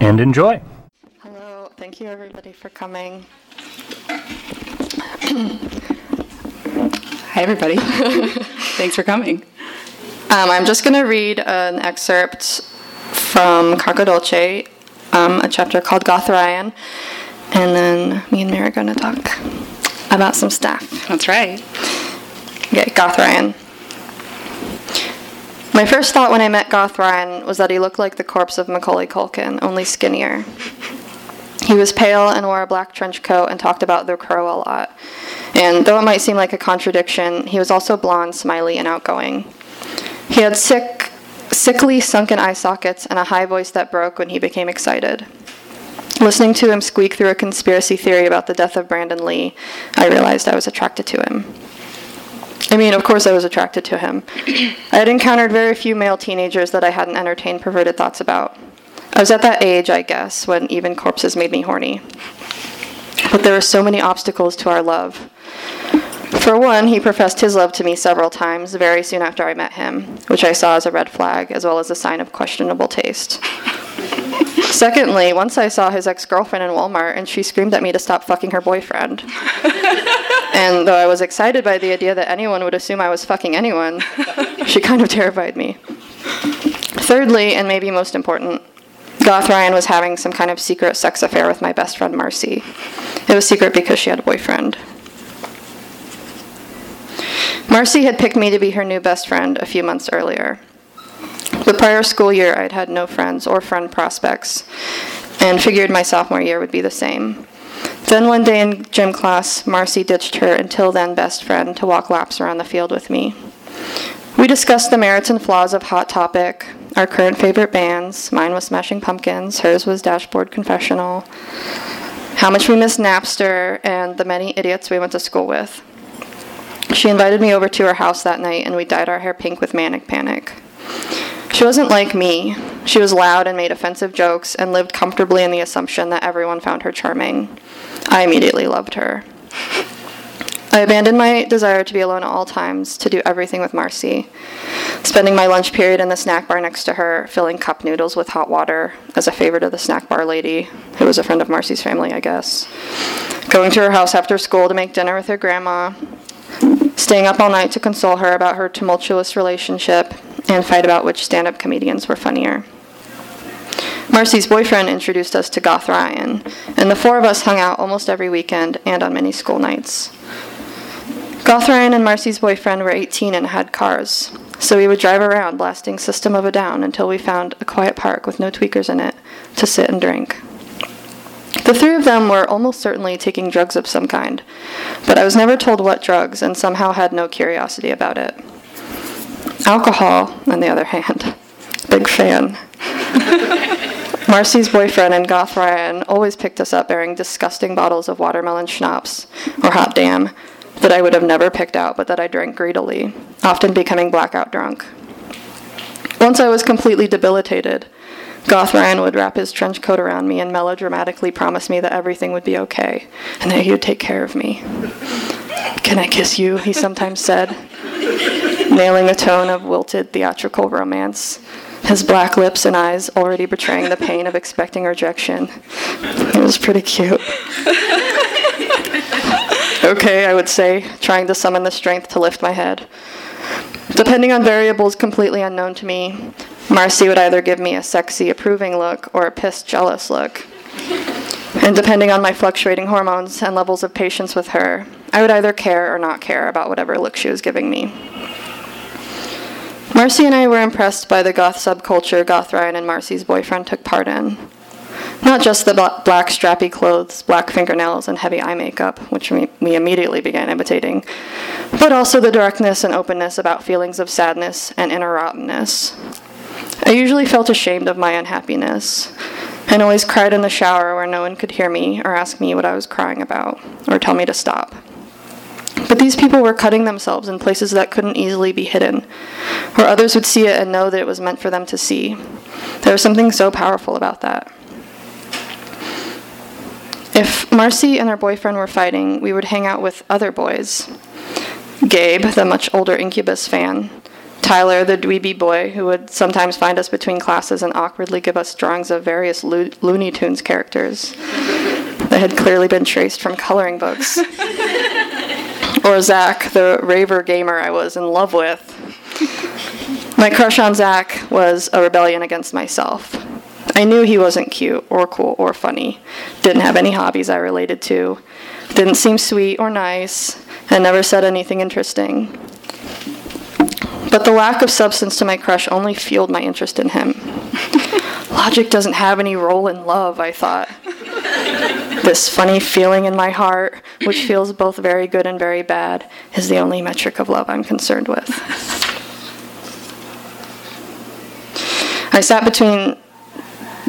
and enjoy. Hello, thank you everybody for coming. Hi, everybody. Thanks for coming. Um, I'm just going to read an excerpt from Caca Dolce, um, a chapter called Goth Ryan, and then me and Mira are going to talk about some stuff. That's right. Okay, Goth Ryan. My first thought when I met Goth Ryan was that he looked like the corpse of Macaulay Culkin, only skinnier. He was pale and wore a black trench coat and talked about the crow a lot. And though it might seem like a contradiction, he was also blonde, smiley, and outgoing. He had sick, sickly, sunken eye sockets and a high voice that broke when he became excited. Listening to him squeak through a conspiracy theory about the death of Brandon Lee, I realized I was attracted to him. I mean, of course, I was attracted to him. I had encountered very few male teenagers that I hadn't entertained perverted thoughts about. I was at that age, I guess, when even corpses made me horny. But there were so many obstacles to our love. For one, he professed his love to me several times very soon after I met him, which I saw as a red flag as well as a sign of questionable taste. Secondly, once I saw his ex girlfriend in Walmart and she screamed at me to stop fucking her boyfriend. And though I was excited by the idea that anyone would assume I was fucking anyone, she kind of terrified me. Thirdly, and maybe most important, Goth Ryan was having some kind of secret sex affair with my best friend Marcy. It was secret because she had a boyfriend. Marcy had picked me to be her new best friend a few months earlier. The prior school year, I'd had no friends or friend prospects, and figured my sophomore year would be the same. Then one day in gym class, Marcy ditched her until then best friend to walk laps around the field with me. We discussed the merits and flaws of Hot Topic, our current favorite bands. Mine was Smashing Pumpkins, hers was Dashboard Confessional, how much we missed Napster, and the many idiots we went to school with. She invited me over to her house that night, and we dyed our hair pink with Manic Panic. She wasn't like me. She was loud and made offensive jokes and lived comfortably in the assumption that everyone found her charming. I immediately loved her. I abandoned my desire to be alone at all times to do everything with Marcy, spending my lunch period in the snack bar next to her, filling cup noodles with hot water as a favor to the snack bar lady, who was a friend of Marcy's family, I guess. Going to her house after school to make dinner with her grandma, staying up all night to console her about her tumultuous relationship, and fight about which stand up comedians were funnier. Marcy's boyfriend introduced us to Goth Ryan, and the four of us hung out almost every weekend and on many school nights. Goth Ryan and Marcy's boyfriend were 18 and had cars, so we would drive around blasting System of a Down until we found a quiet park with no tweakers in it to sit and drink. The three of them were almost certainly taking drugs of some kind, but I was never told what drugs and somehow had no curiosity about it. Alcohol, on the other hand, big fan. Marcy's boyfriend and Goth Ryan always picked us up bearing disgusting bottles of watermelon schnapps, or hot damn, that I would have never picked out but that I drank greedily, often becoming blackout drunk. Once I was completely debilitated, Goth Ryan would wrap his trench coat around me and melodramatically promise me that everything would be okay and that he would take care of me. Can I kiss you? He sometimes said, nailing a tone of wilted theatrical romance, his black lips and eyes already betraying the pain of expecting rejection. It was pretty cute. okay, I would say, trying to summon the strength to lift my head. Depending on variables completely unknown to me, Marcy would either give me a sexy, approving look or a pissed, jealous look. And depending on my fluctuating hormones and levels of patience with her, I would either care or not care about whatever look she was giving me. Marcy and I were impressed by the goth subculture Goth Ryan and Marcy's boyfriend took part in. Not just the black strappy clothes, black fingernails, and heavy eye makeup, which we, immediately began imitating, but also the directness and openness about feelings of sadness and inner rottenness. I usually felt ashamed of my unhappiness, and always cried in the shower where no one could hear me or ask me what I was crying about or tell me to stop. But these people were cutting themselves in places that couldn't easily be hidden, where others would see it and know that it was meant for them to see. There was something so powerful about that. If Marcy and her boyfriend were fighting, we would hang out with other boys. Gabe, the much older Incubus fan, Tyler, the dweeby boy, who would sometimes find us between classes and awkwardly give us drawings of various Lo- Looney Tunes characters that had clearly been traced from coloring books. or Zach, the raver gamer I was in love with. My crush on Zach was a rebellion against myself. I knew he wasn't cute or cool or funny, didn't have any hobbies I related to, didn't seem sweet or nice, and never said anything interesting. But the lack of substance to my crush only fueled my interest in him. Logic doesn't have any role in love, I thought. this funny feeling in my heart, which feels both very good and very bad, is the only metric of love I'm concerned with. I sat between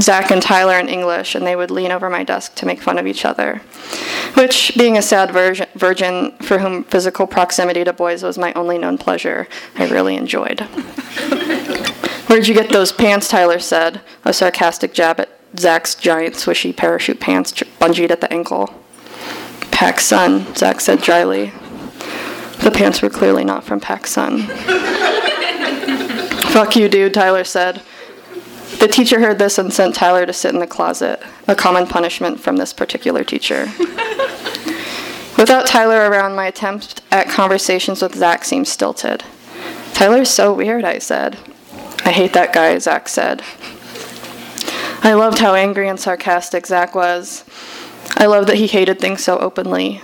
Zach and Tyler in English, and they would lean over my desk to make fun of each other. Which, being a sad virgin, for whom physical proximity to boys was my only known pleasure, I really enjoyed. Where'd you get those pants? Tyler said, a sarcastic jab at Zach's giant swishy parachute pants bungeed at the ankle. PacSun, Zach said dryly. The pants were clearly not from PacSun. Fuck you, dude, Tyler said. The teacher heard this and sent Tyler to sit in the closet, a common punishment from this particular teacher. Without Tyler around, my attempt at conversations with Zach seemed stilted. Tyler's so weird, I said. I hate that guy, Zach said. I loved how angry and sarcastic Zach was. I loved that he hated things so openly.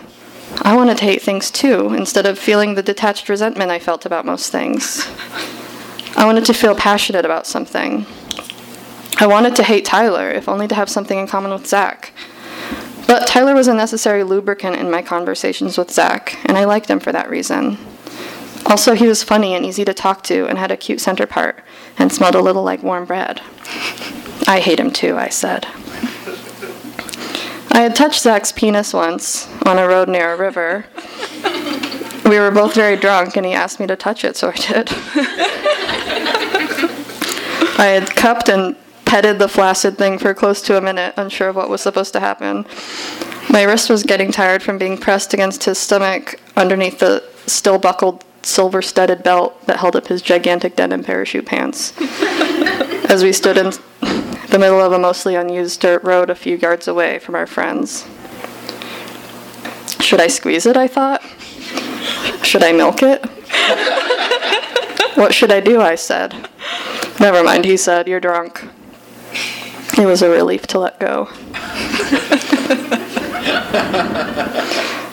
I wanted to hate things too, instead of feeling the detached resentment I felt about most things. I wanted to feel passionate about something. I wanted to hate Tyler, if only to have something in common with Zach. But Tyler was a necessary lubricant in my conversations with Zach, and I liked him for that reason. Also, he was funny and easy to talk to and had a cute center part and smelled a little like warm bread. I hate him too, I said. I had touched Zach's penis once on a road near a river. We were both very drunk, and he asked me to touch it, so I did. I had cupped and petted the flaccid thing for close to a minute, unsure of what was supposed to happen. My wrist was getting tired from being pressed against his stomach underneath the still buckled silver studded belt that held up his gigantic denim parachute pants. As we stood in the middle of a mostly unused dirt road a few yards away from our friends. Should I squeeze it? I thought. Should I milk it? what should I do? I said. Never mind, he said. You're drunk. It was a relief to let go.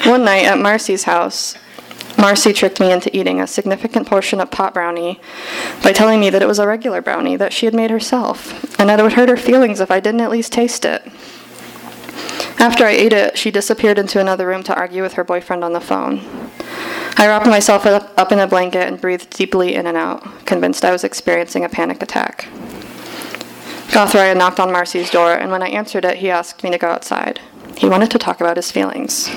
One night at Marcy's house, Marcy tricked me into eating a significant portion of pot brownie by telling me that it was a regular brownie that she had made herself, and that it would hurt her feelings if I didn't at least taste it. After I ate it, she disappeared into another room to argue with her boyfriend on the phone. I wrapped myself up in a blanket and breathed deeply in and out, convinced I was experiencing a panic attack. Goth Ryan knocked on Marcy's door, and when I answered it, he asked me to go outside. He wanted to talk about his feelings.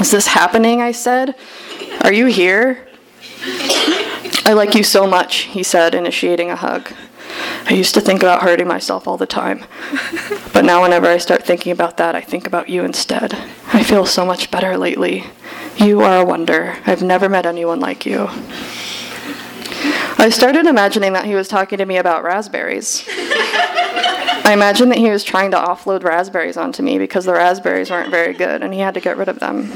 Is this happening? I said. Are you here? I like you so much, he said, initiating a hug. I used to think about hurting myself all the time. But now, whenever I start thinking about that, I think about you instead. I feel so much better lately. You are a wonder. I've never met anyone like you. I started imagining that he was talking to me about raspberries. I imagined that he was trying to offload raspberries onto me because the raspberries weren't very good and he had to get rid of them.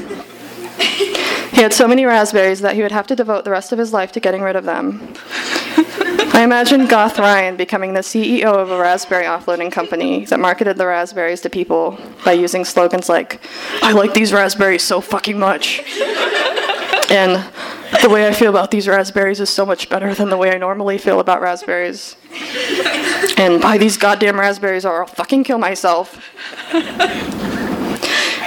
He had so many raspberries that he would have to devote the rest of his life to getting rid of them. I imagined Goth Ryan becoming the CEO of a raspberry offloading company that marketed the raspberries to people by using slogans like, I like these raspberries so fucking much. And the way I feel about these raspberries is so much better than the way I normally feel about raspberries. And buy these goddamn raspberries or I'll fucking kill myself.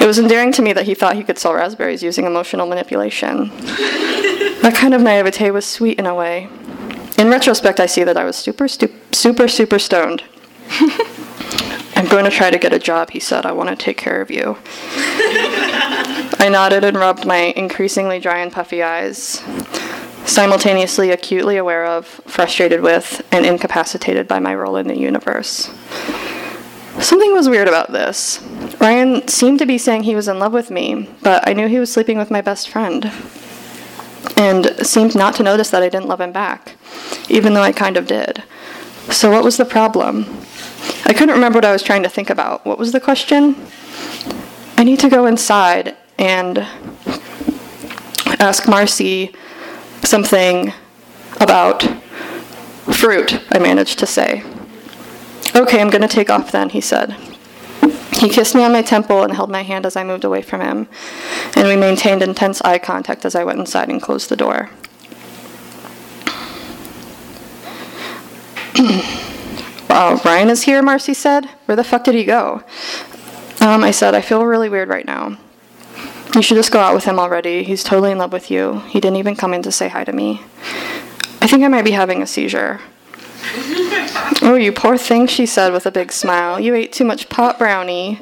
It was endearing to me that he thought he could sell raspberries using emotional manipulation. That kind of naivete was sweet in a way. In retrospect, I see that I was super, stu- super, super stoned. I'm going to try to get a job, he said. I want to take care of you. I nodded and rubbed my increasingly dry and puffy eyes, simultaneously acutely aware of, frustrated with, and incapacitated by my role in the universe. Something was weird about this. Ryan seemed to be saying he was in love with me, but I knew he was sleeping with my best friend. And seemed not to notice that I didn't love him back, even though I kind of did. So, what was the problem? I couldn't remember what I was trying to think about. What was the question? I need to go inside and ask Marcy something about fruit, I managed to say. Okay, I'm going to take off then, he said. He kissed me on my temple and held my hand as I moved away from him, and we maintained intense eye contact as I went inside and closed the door. wow, Ryan is here, Marcy said. Where the fuck did he go? Um, I said, I feel really weird right now. You should just go out with him already. He's totally in love with you. He didn't even come in to say hi to me. I think I might be having a seizure. oh, you poor thing, she said with a big smile. You ate too much pot brownie.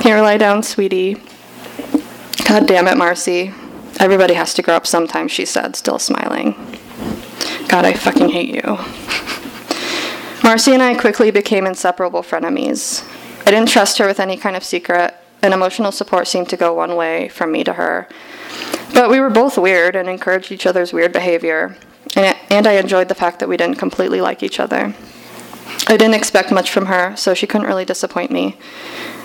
Here, lie down, sweetie. God damn it, Marcy. Everybody has to grow up sometime, she said, still smiling. God, I fucking hate you. Marcy and I quickly became inseparable frenemies. I didn't trust her with any kind of secret, and emotional support seemed to go one way from me to her. But we were both weird and encouraged each other's weird behavior, and I enjoyed the fact that we didn't completely like each other. I didn't expect much from her, so she couldn't really disappoint me,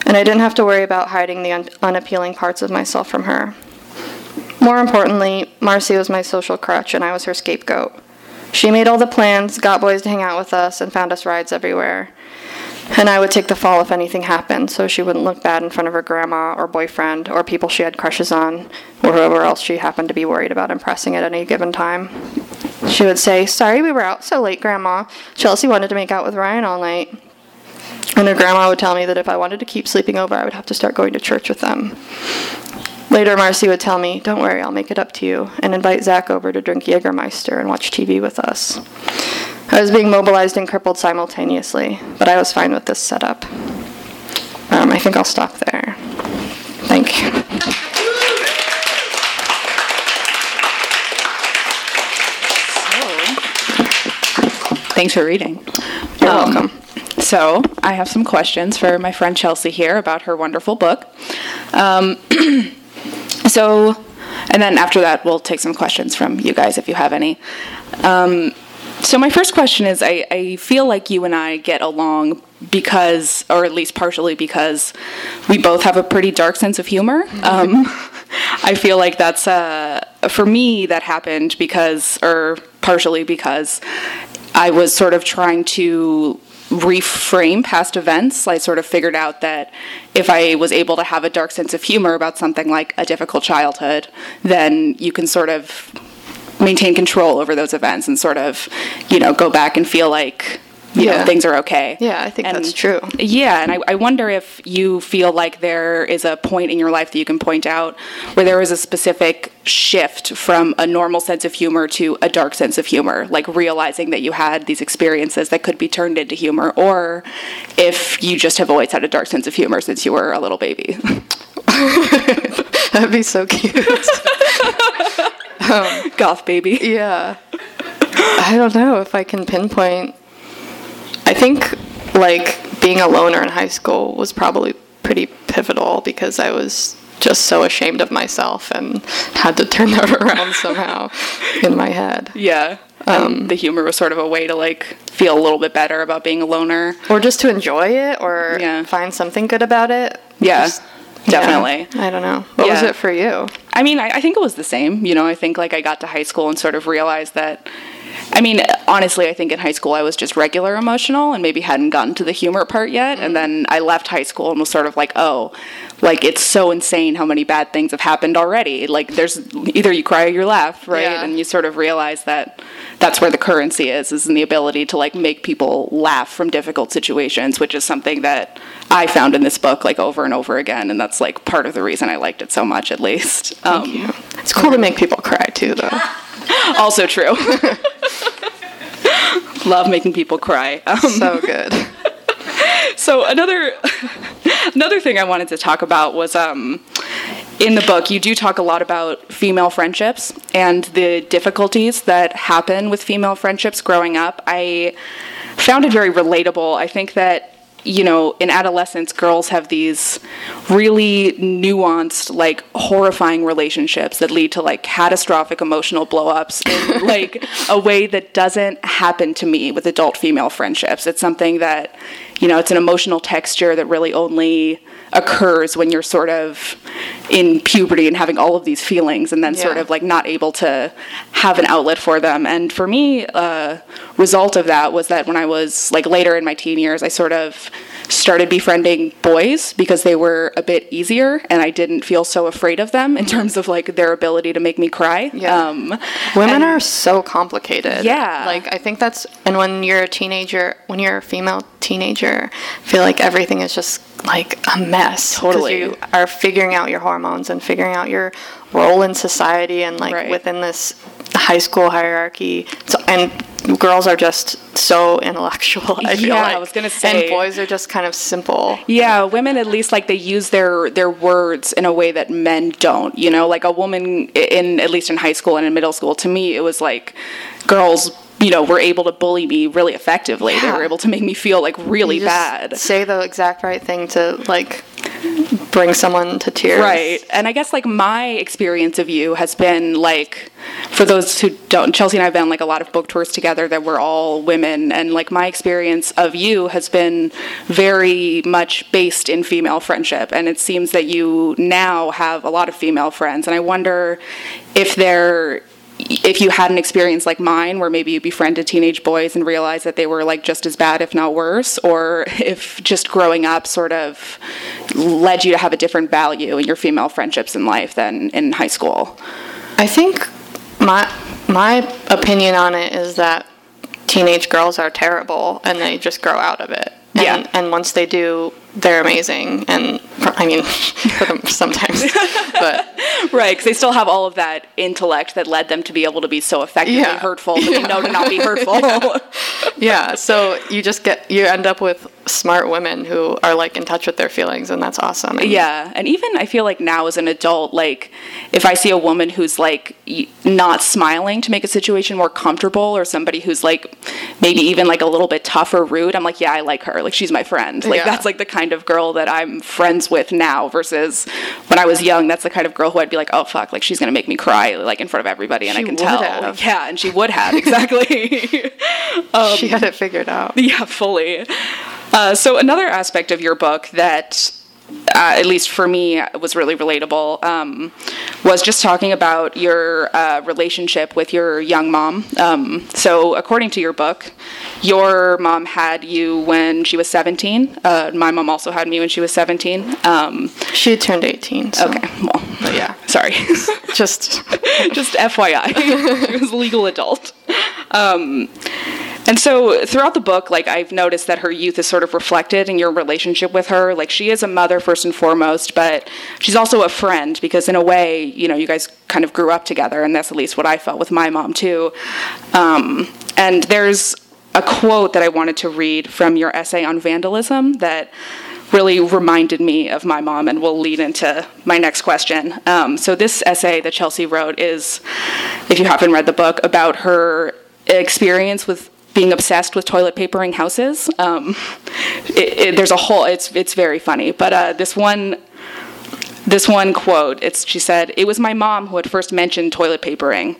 and I didn't have to worry about hiding the un- unappealing parts of myself from her. More importantly, Marcy was my social crutch, and I was her scapegoat. She made all the plans, got boys to hang out with us, and found us rides everywhere. And I would take the fall if anything happened, so she wouldn't look bad in front of her grandma or boyfriend or people she had crushes on or whoever else she happened to be worried about impressing at any given time. She would say, Sorry we were out so late, Grandma. Chelsea wanted to make out with Ryan all night. And her grandma would tell me that if I wanted to keep sleeping over, I would have to start going to church with them. Later, Marcy would tell me, Don't worry, I'll make it up to you, and invite Zach over to drink Jägermeister and watch TV with us. I was being mobilized and crippled simultaneously, but I was fine with this setup. Um, I think I'll stop there. Thank you. Thanks for reading. You're um, welcome. So, I have some questions for my friend Chelsea here about her wonderful book. Um, so, and then after that, we'll take some questions from you guys if you have any. Um, so, my first question is I, I feel like you and I get along because, or at least partially because, we both have a pretty dark sense of humor. Um, I feel like that's, uh, for me, that happened because, or partially because I was sort of trying to reframe past events. I sort of figured out that if I was able to have a dark sense of humor about something like a difficult childhood, then you can sort of maintain control over those events and sort of, you know, go back and feel like you yeah. know, things are okay. Yeah, I think and, that's true. Yeah, and I, I, wonder if you feel like there is a point in your life that you can point out where there was a specific shift from a normal sense of humor to a dark sense of humor, like realizing that you had these experiences that could be turned into humor, or if you just have always had a dark sense of humor since you were a little baby. That'd be so cute. um, Goth baby. Yeah. I don't know if I can pinpoint I think like being a loner in high school was probably pretty pivotal because I was just so ashamed of myself and had to turn that around somehow in my head. Yeah. Um, the humor was sort of a way to like feel a little bit better about being a loner, or just to enjoy it, or yeah. find something good about it. Yeah, just, definitely. Yeah, I don't know. What yeah. was it for you? I mean, I, I think it was the same. You know, I think like I got to high school and sort of realized that I mean, honestly, I think in high school I was just regular emotional and maybe hadn't gotten to the humor part yet. And then I left high school and was sort of like, oh, like it's so insane how many bad things have happened already. Like there's either you cry or you laugh, right? Yeah. And you sort of realize that that's where the currency is, is in the ability to like make people laugh from difficult situations, which is something that I found in this book like over and over again. And that's like part of the reason I liked it so much, at least. Um, Thank you. It's cool to make people cry too, though. also true. Love making people cry. Um, so good. so another another thing I wanted to talk about was um, in the book you do talk a lot about female friendships and the difficulties that happen with female friendships growing up. I found it very relatable. I think that you know, in adolescence, girls have these really nuanced, like horrifying relationships that lead to like catastrophic emotional blowups in like a way that doesn't happen to me with adult female friendships. It's something that, you know, it's an emotional texture that really only occurs when you're sort of in puberty and having all of these feelings and then yeah. sort of like not able to have an outlet for them and for me a uh, result of that was that when i was like later in my teen years i sort of started befriending boys because they were a bit easier and I didn't feel so afraid of them in terms of like their ability to make me cry. Yeah. Um, Women and, are so complicated. Yeah. Like I think that's and when you're a teenager, when you're a female teenager, feel like everything is just like a mess. Totally. You are figuring out your hormones and figuring out your role in society and like right. within this high school hierarchy. So and girls are just so intellectual. I feel yeah, like. I was gonna say, and boys are just kind of simple. Yeah, women at least like they use their their words in a way that men don't. You know, like a woman in at least in high school and in middle school. To me, it was like girls you know, were able to bully me really effectively. Yeah. They were able to make me feel like really bad. Say the exact right thing to like bring someone to tears. Right. And I guess like my experience of you has been like for those who don't Chelsea and I've been like a lot of book tours together that we're all women and like my experience of you has been very much based in female friendship and it seems that you now have a lot of female friends and I wonder if they're if you had an experience like mine where maybe you befriended teenage boys and realized that they were like just as bad if not worse or if just growing up sort of led you to have a different value in your female friendships in life than in high school i think my my opinion on it is that teenage girls are terrible and they just grow out of it and, yeah. and once they do they're amazing and i mean for them sometimes but right because they still have all of that intellect that led them to be able to be so effectively yeah. hurtful but yeah. they know to not be hurtful yeah. yeah so you just get you end up with smart women who are like in touch with their feelings and that's awesome. And yeah and even i feel like now as an adult like if i see a woman who's like not smiling to make a situation more comfortable or somebody who's like maybe even like a little bit tough or rude i'm like yeah i like her. Like she's my friend. Like yeah. that's like the kind of girl that i'm friends with now versus when i was young that's the kind of girl who i'd be like oh fuck like she's gonna make me cry like in front of everybody and she i can tell. have. yeah and she would have exactly. Um, she had it figured out. yeah fully uh, so another aspect of your book that uh, at least for me, was really relatable, um, was just talking about your uh, relationship with your young mom. Um, so, according to your book, your mom had you when she was 17. Uh, my mom also had me when she was 17. Um, she turned 18. So. Okay, well, but yeah, sorry. just, just FYI, she was a legal adult. And so throughout the book, like I've noticed that her youth is sort of reflected in your relationship with her. Like she is a mother first and foremost, but she's also a friend because in a way, you know, you guys kind of grew up together, and that's at least what I felt with my mom too. Um, and there's a quote that I wanted to read from your essay on vandalism that really reminded me of my mom and will lead into my next question. Um, so, this essay that Chelsea wrote is, if you haven't read the book, about her experience with being obsessed with toilet papering houses. Um, it, it, there's a whole. It's it's very funny, but uh, this one. This one quote, it's she said, "It was my mom who had first mentioned toilet papering.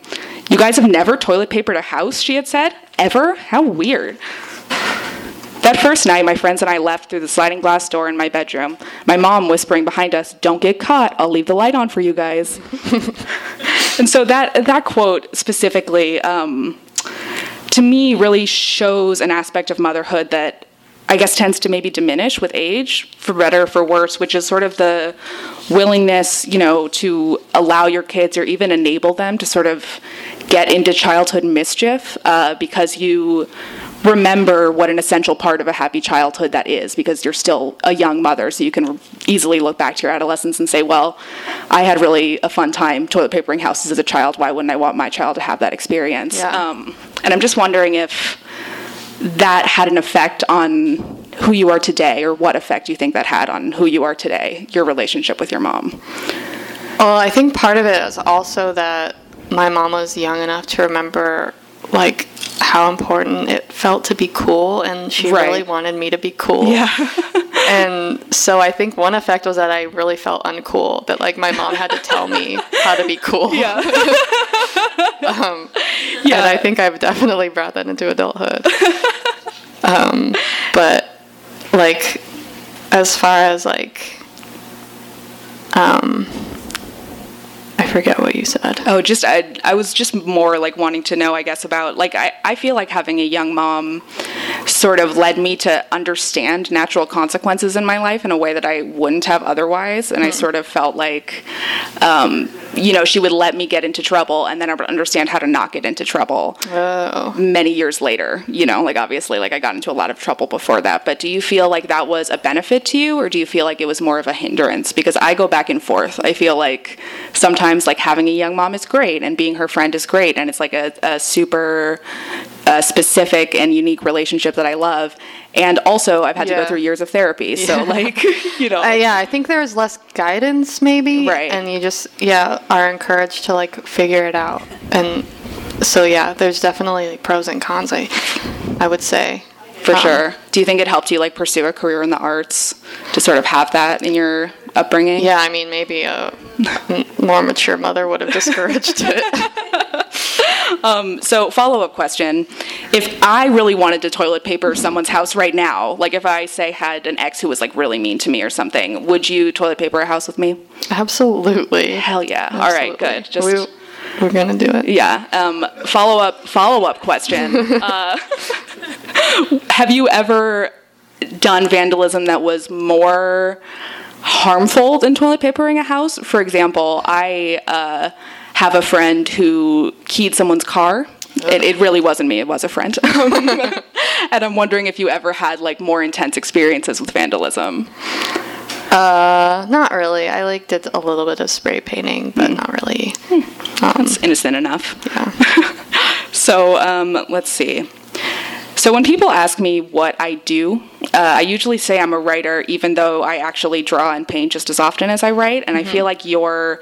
You guys have never toilet papered a house," she had said. "Ever? How weird." That first night, my friends and I left through the sliding glass door in my bedroom. My mom whispering behind us, "Don't get caught. I'll leave the light on for you guys." and so that that quote specifically um, to me really shows an aspect of motherhood that I guess tends to maybe diminish with age, for better or for worse, which is sort of the willingness, you know, to allow your kids or even enable them to sort of get into childhood mischief uh, because you remember what an essential part of a happy childhood that is because you're still a young mother so you can easily look back to your adolescence and say well i had really a fun time toilet papering houses as a child why wouldn't i want my child to have that experience yeah. um, and i'm just wondering if that had an effect on who you are today, or what effect you think that had on who you are today, your relationship with your mom. Well, I think part of it is also that my mom was young enough to remember like how important it felt to be cool and she Right. really wanted me to be cool. Yeah. And so I think one effect was that I really felt uncool that like my mom had to tell me how to be cool. yeah. Um, yeah. And I think I've definitely brought that into adulthood. um, but like as far as like um I forget what you said. Oh, just I, I was just more like wanting to know, I guess, about like I, I feel like having a young mom sort of led me to understand natural consequences in my life in a way that I wouldn't have otherwise, and I sort of felt like, um, you know, she would let me get into trouble, and then I would understand how to not get into trouble Oh. many years later. You know, like obviously, like I got into a lot of trouble before that. But do you feel like that was a benefit to you, or do you feel like it was more of a hindrance? Because I go back and forth. I feel like sometimes like having a young mom is great, and being her friend is great, and it's like a, a super uh, specific and unique relationship that I love. And also, I've had to go through years of therapy, so like you know, Uh, yeah, I think there's less guidance maybe. Right. And you just yeah, are encouraged to like figure it out. And so yeah, there's definitely like, pros and cons I I would say. for Um, sure. Do you think it helped you like pursue a career in the arts to sort of have that in your upbringing? Yeah, I mean maybe a more mature mother would have discouraged it. So, follow up question. If I really wanted to toilet paper someone's house right now, like if I, say, had an ex who was like really mean to me or something, would you toilet paper a house with me? Absolutely. Hell yeah. All right, good. Just. we, we're gonna do it. yeah. Um, follow up. Follow up question. uh, have you ever done vandalism that was more harmful than toilet papering a house? For example, I uh, have a friend who keyed someone's car. It, it really wasn't me. It was a friend. and I'm wondering if you ever had like more intense experiences with vandalism. Uh, not really. I like did a little bit of spray painting, but not really. Um, It's innocent enough. yeah. So um, let's see. So when people ask me what I do, uh, I usually say I'm a writer, even though I actually draw and paint just as often as I write. And I feel like you're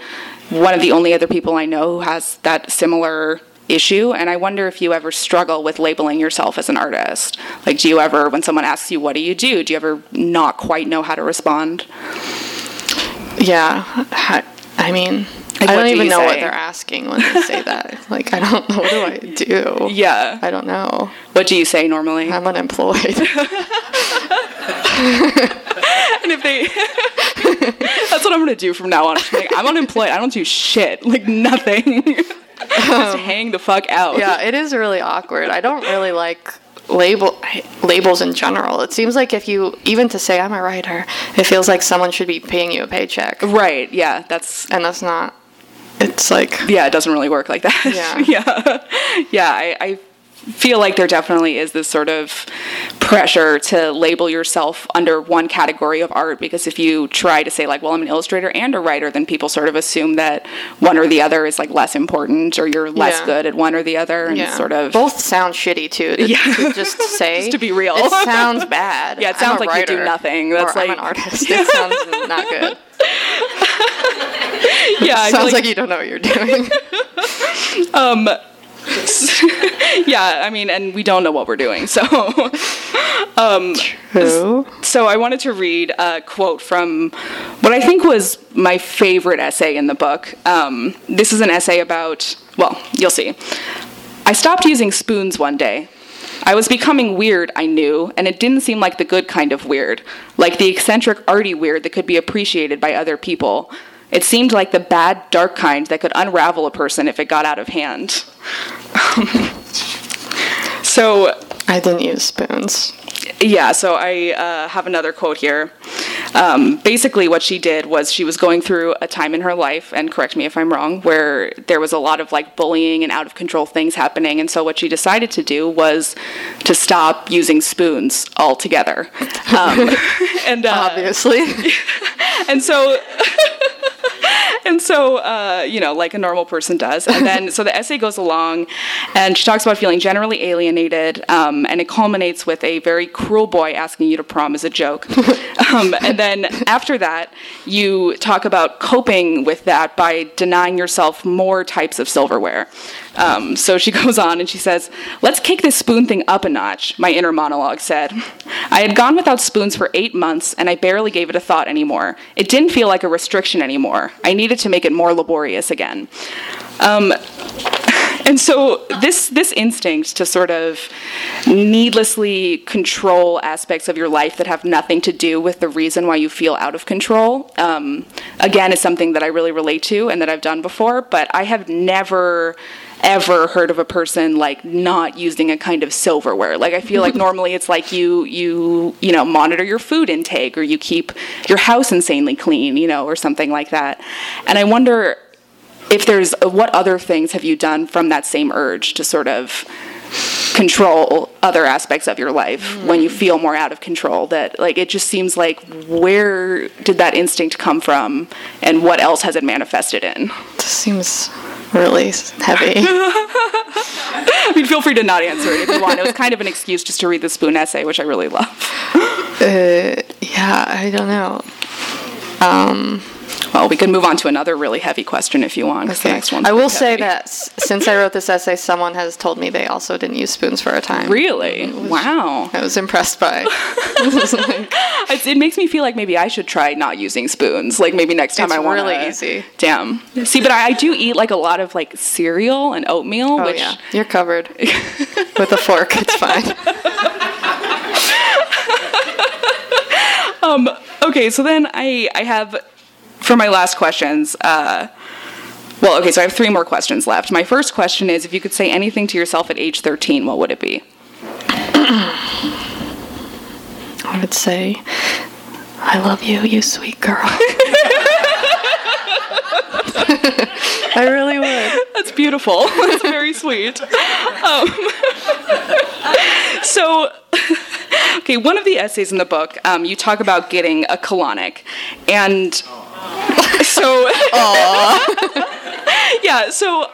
one of the only other people I know who has that similar issue. And I wonder if you ever struggle with labeling yourself as an artist. Like, do you ever, when someone asks you, what do you do, do you ever not quite know how to respond? Yeah. I, mean, Like, I don't do even know what they're asking when they say that. like, I don't know. What do I do? Yeah. I don't know. What do you say normally? I'm unemployed. And if they, that's what I'm gonna do from now on. I'm, like, I'm unemployed. I don't do shit. Like nothing. Just um, hang the fuck out. yeah, it is really awkward. I don't really like label labels in general. It seems like if you even to say I'm a writer, it feels like someone should be paying you a paycheck, Right. Yeah. That's. and that's not. It's like Yeah. It doesn't really work like that. Yeah. yeah. Yeah. I, I feel like there definitely is this sort of pressure to label yourself under one category of art because if you try to say like well i'm an illustrator and a writer then people sort of assume that one or the other is like less important or you're less Yeah. good at one or the other and yeah, sort of both sound shitty too. To, Yeah. to just say Just to be real. it sounds bad. Yeah, it sounds a like you do nothing. That's or I'm like- an artist. It sounds not good. yeah I sounds like, you don't know what you're doing. Um, yeah i mean and we don't know what we're doing so Who? so i wanted to read a quote from what i think was my favorite essay in the book um, this is an essay about well you'll see i stopped using spoons one day I was becoming weird, I knew, and it didn't seem like the good kind of weird, like the eccentric, arty weird that could be appreciated by other people. It seemed like the bad, dark kind that could unravel a person if it got out of hand. so, I didn't use spoons. yeah, so I uh, have another quote here. Um, basically, what she did was she was going through a time in her life, and correct me if I'm wrong, where there was a lot of like bullying and out of control things happening. And so, what she decided to do was to stop using spoons altogether. Um, and uh, Obviously. and so and so, uh, you know, like a normal person does. And then, so the essay goes along, and she talks about feeling generally alienated, um, and it culminates with a very cruel boy asking you to prom as a joke. um, and then after that, you talk about coping with that by denying yourself more types of silverware. Um, so she goes on and she says, Let's kick this spoon thing up a notch, my inner monologue said. I had gone without spoons for eight months and I barely gave it a thought anymore. It didn't feel like a restriction anymore. I needed to make it more laborious again. Um, and so this this instinct to sort of needlessly control aspects of your life that have nothing to do with the reason why you feel out of control um, again is something that i really relate to and that i've done before but i have never ever heard of a person like not using a kind of silverware. Like i feel like normally it's like you you you know monitor your food intake or you keep your house insanely clean you know or something like that. And i wonder if there's what other things have you done from that same urge to sort of control other aspects of your life when you feel more out of control that like it just seems like where did that instinct come from and what else has it manifested in This seems really heavy. i mean feel free to not answer it if you want it was kind of an excuse just to read the spoon essay which i really love uh, yeah, I don't know. Well we can move on to another really heavy question if you want 'cause the Okay. next one's I will pretty say heavy. that s- since I wrote this essay, someone has told me they also didn't use spoons for a time. really mm-hmm. wow I was impressed by. It's, it makes me feel like maybe I should try not using spoons. Like maybe next time It's I want It's really easy. Damn. See, but I, I do eat like a lot of like cereal and oatmeal, Oh which yeah, you're covered with a fork. It's fine. Um, okay. So then I I have for my last questions. Uh, well, okay. So I have three more questions left. My first question is: if you could say anything to yourself at age thirteen, what would it be? I would say, "I love you, you sweet girl." I really would. That's beautiful. That's very sweet. Um, so, okay, one of the essays in the book, um, you talk about getting a colonic, and so yeah, so.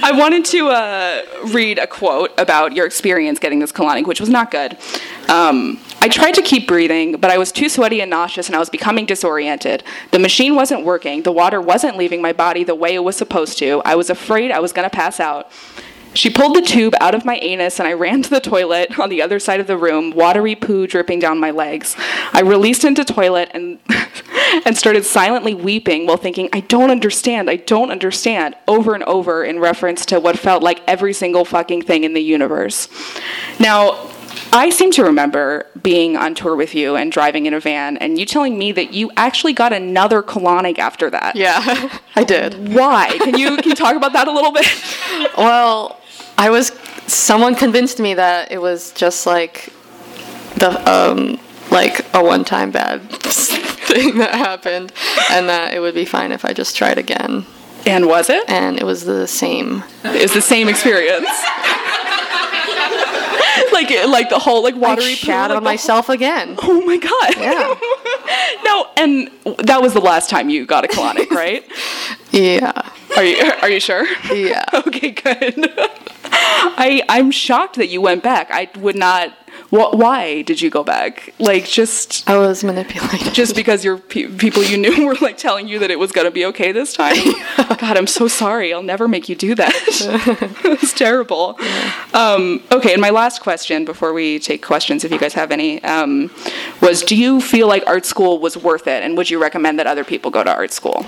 I wanted to uh, read a quote about your experience getting this colonic, which was not good. Um, I tried to keep breathing, but I was too sweaty and nauseous, and I was becoming disoriented. The machine wasn't working. The water wasn't leaving my body the way it was supposed to. I was afraid I was going to pass out. She pulled the tube out of my anus and I ran to the toilet on the other side of the room, watery poo dripping down my legs. I released into toilet and and started silently weeping while thinking, I don't understand, I don't understand, over and over in reference to what felt like every single fucking thing in the universe. Now, I seem to remember being on tour with you and driving in a van and you telling me that you actually got another colonic after that. Yeah, I did. Why? Can you can you talk about that a little bit? Well, I was. Someone convinced me that it was just like the um like a one-time bad thing that happened, and that it would be fine if I just tried again. And was it? And it was the same. It's the same experience. like like the whole like watery poo, shat on myself again. Oh my god. Yeah. no, and that was the last time you got a colonic, right? Yeah. Are you are you sure? Yeah. Okay, good. I I'm shocked that you went back. I would not. Wh- why did you go back? Like just I was manipulated. just because your pe- people you knew were like telling you that it was gonna be okay this time. God, I'm so sorry. I'll never make you do that. it's terrible. Um, okay, and my last question before we take questions, if you guys have any, um, was: Do you feel like art school was worth it, and would you recommend that other people go to art school?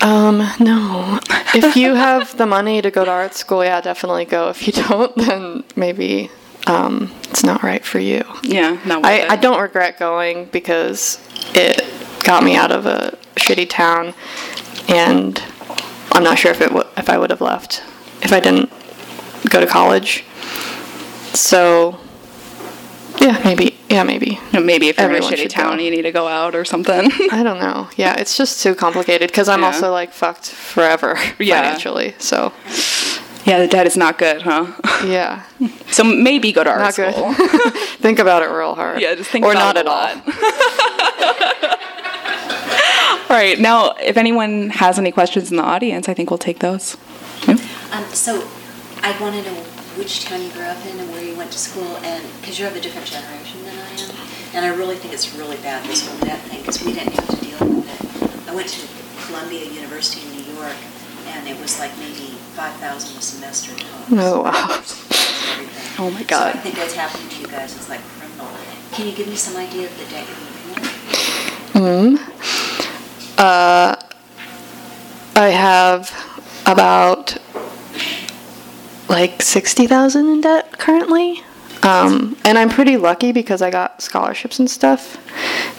Um, no. If you have the money to go to art school, yeah, definitely go. If you don't, then maybe um, it's not right for you. Yeah, not I, it. I don't regret going because it got me out of a shitty town, and I'm not sure if it w- if I would have left if I didn't go to college. So, yeah, maybe. Yeah, maybe. You know, Maybe if you're Everyone in a shitty town, go. you need to go out or something. I don't know. Yeah, it's just too complicated because I'm Yeah. also like fucked forever Yeah. financially. So, yeah, the debt is not good, huh? yeah. So maybe go to art Not good. school. think about it real hard. Yeah, just think or about not it a at all. All right. Now, if anyone has any questions in the audience, I think we'll take those. Yeah. Um, so I want to know which town you grew up in and where you went to school, and because you're of a different generation than I am, and I really think it's really bad this whole debt thing because we didn't have to deal with it. I went to Columbia University in New York, and it was like maybe five thousand a semester. Oh, wow. Oh, my God! So. I think what's happening to you guys is like criminal. Can you give me some idea of the debt you're looking at? Hmm. Uh, I have about like 60,000 in debt currently. Um, and I'm pretty lucky because I got scholarships and stuff.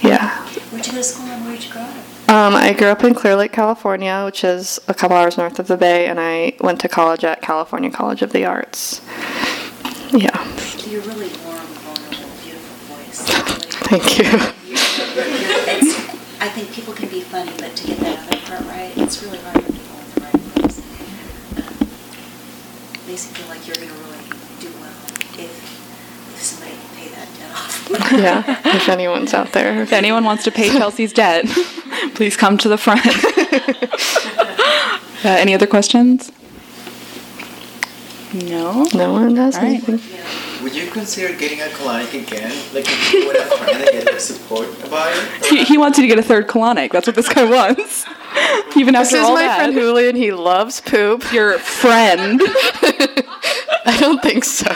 Yeah. Where'd you go to school and where'd you grow up? Um, I grew up in Clear Lake, California, which is a couple hours north of the Bay, and I went to college at California College of the Arts. Yeah. You're really warm, vulnerable, beautiful voice. Thank you. You're- you're- it's- I think people can be funny, but to get that other part right, it's really hard to fall in the right place. Um, Makes you feel like you're going to really do well if, if somebody can pay that debt off. Yeah. If anyone's out there. If anyone wants to pay Chelsea's debt, please come to the front. uh, any other questions? No. No one has All right. anything. Would you consider getting a colonic again? Like if you would have friend and get like support about it? He, he wants you to get a third colonic. That's what this guy wants. Even This after is all my that. friend Julian. He loves poop. Your friend. I don't think so.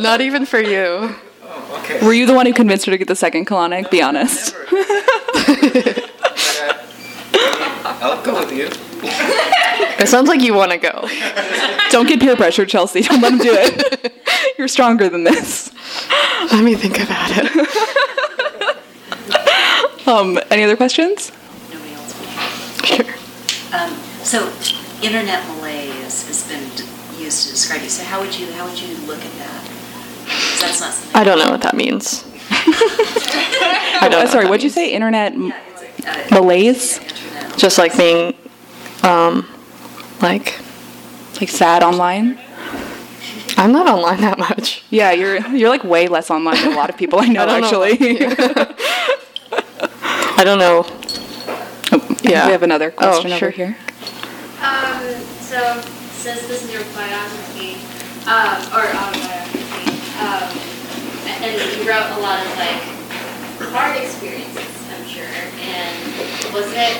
Not even for you. Oh, okay. Were you the one who convinced her to get the second colonic? Be honest. I'll go with you. It sounds like you want to go. Don't get peer pressure, Chelsea. Don't let him do it. You're stronger than this. Let me think about it. Um, any other questions? Nobody else will. Sure. Um, So, internet malaise has been used to describe you. So how would you, how would you look at that? that's not. I don't know what that means. I don't Uh, know sorry, what what'd you say? Internet m- Yeah, it's a- uh, malaise? Internet. Just like being, um, like Like sad online? I'm not online that much. Yeah, you're you're like way less online than a lot of people I know I don't know. actually. I don't know. Yeah. We have another Oh, question sure. over here. Um, so since this is your biography, um, or autobiography, um, and and you wrote a lot of like hard experiences, I'm sure. And was it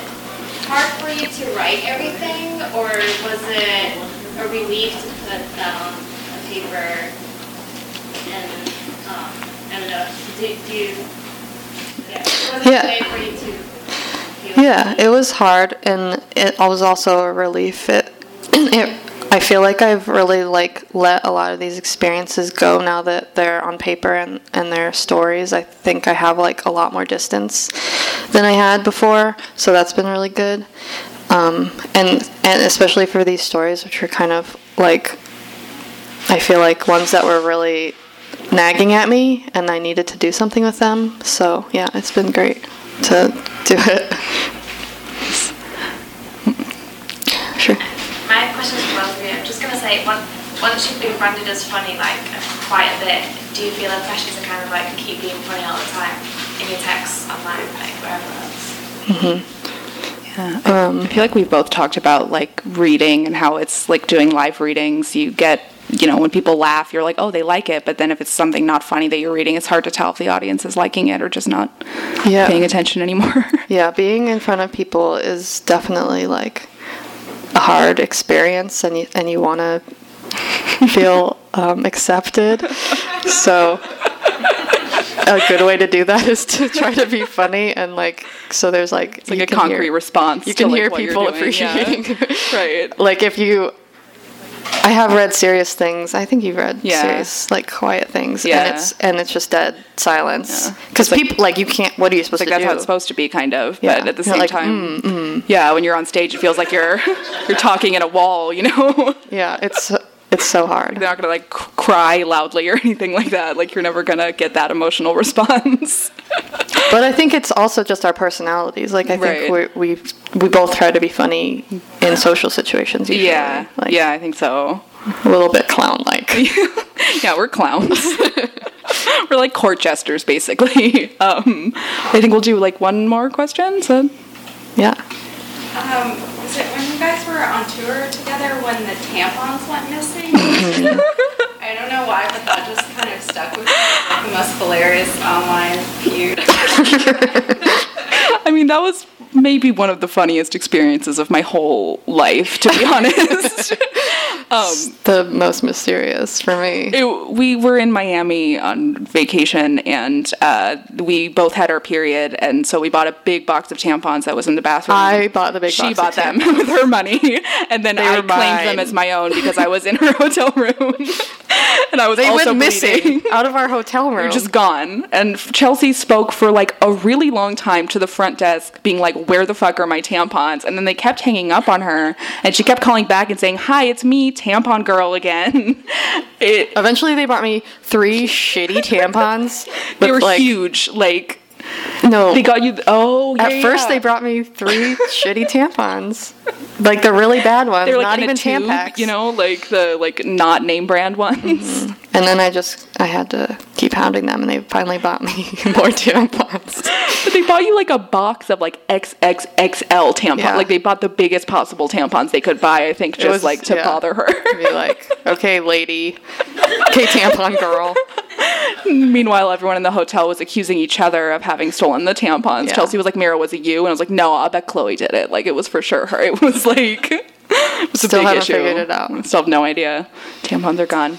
hard for you to write everything, or was it a relief to put that on paper? And um, I don't know. Do, do you? Yeah. Was it Yeah. a way for you to? Yeah, it was hard, and it was also a relief. It, it, I feel like I've really like let a lot of these experiences go now that they're on paper and and they're stories. I think I have like a lot more distance than I had before, so that's been really good. Um, and and especially for these stories, which are kind of like, I feel like ones that were really nagging at me, and I needed to do something with them. So yeah, it's been great to do it. Sure. My question is for both of you. I'm just gonna say, once, once you've been branded as funny like quite a bit, do you feel a pressure to kind of like keep being funny all the time in your texts, online, like wherever else? Mm-hmm. Yeah, um, I feel like we've both talked about like reading and how it's like doing live readings. You get, you know, when people laugh, you're like, oh, they like it. But then if it's something not funny that you're reading, it's hard to tell if the audience is liking it or just not Yeah. paying attention anymore. Yeah, being in front of people is definitely like a hard experience, and you and you want to feel um, accepted. So a good way to do that is to try to be funny and like so there's like It's like a concrete response. You to, can like, hear what you're people doing, yeah. appreciating. right. like if you I have read serious things. I think you've read Yeah. serious, like quiet things, Yeah. and it's and it's just dead silence. Because like- people like you can't. What are you supposed like to that's do? how it's supposed to be, kind of. Yeah. But at the You're same like, time, mm, mm. yeah, when you're on stage, it feels like you're you're talking in a wall. You know, Yeah, it's it's so hard. they're not gonna like cry loudly or anything like that. Like you're never gonna get that emotional response. But I think it's also just our personalities. Like I think Right. we we we both try to be funny in social situations. Usually. yeah, like, yeah, I think so. a little bit clown like. yeah, we're clowns. we're like court jesters, basically. Um, I think we'll do like one more question. So, Yeah. Um, was it when you guys were on tour together when the tampons went missing? I don't know why, but that just kind of stuck with me. Like the most hilarious online feud. I mean, that was maybe one of the funniest experiences of my whole life, to be honest. um, The most mysterious for me. it, we were in Miami on vacation, and uh, we both had our period, and so we bought a big box of tampons that was in the bathroom. I bought the big She bought them with her money, and then They I claimed them as my own because I was in her hotel room, and I was They also went missing out of our hotel room. They're just gone. And Chelsea spoke for like a really long time to the front desk, being like, Where the fuck are my tampons? And then they kept hanging up on her. And she kept calling back and saying, Hi, it's me, tampon girl again. It, Eventually, they brought me three shitty tampons. they were like, huge. Like, No, they got you. Oh, yeah. At first, yeah. they brought me three shitty tampons, like the really bad ones, They're like not even tube, Tampax. you know, like the like not name brand ones. Mm-hmm. And then I just I had to keep hounding them, and they finally bought me more tampons. But they bought you like a box of like XXXL tampons. Yeah. Like they bought the biggest possible tampons they could buy. I think just was- like to yeah. bother her. Be like, okay, lady, okay, tampon girl. Meanwhile, everyone in the hotel was accusing each other of having stolen the tampons. Yeah. Chelsea was like, "Mira, was it you?" And I was like, "No, I bet Chloe did it. Like it was for sure her. It was like." It was a Still big haven't issue. figured it out. Still have no idea. Tampons are gone. All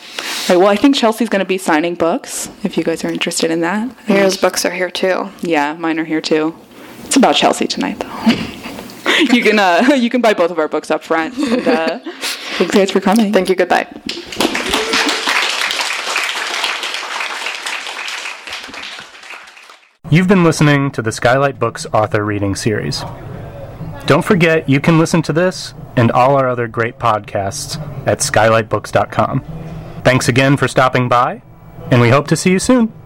right, well, I think Chelsea's going to be signing books if you guys are interested in that. Here's books are here too. Yeah, mine are here too. It's about Chelsea tonight, though. you can uh, you can buy both of our books up front. And, uh, thanks guys for coming. Thank you. Goodbye. You've been listening to the Skylight Books author reading series. Don't forget, you can listen to this and all our other great podcasts at skylightbooks.com. Thanks again for stopping by, and we hope to see you soon.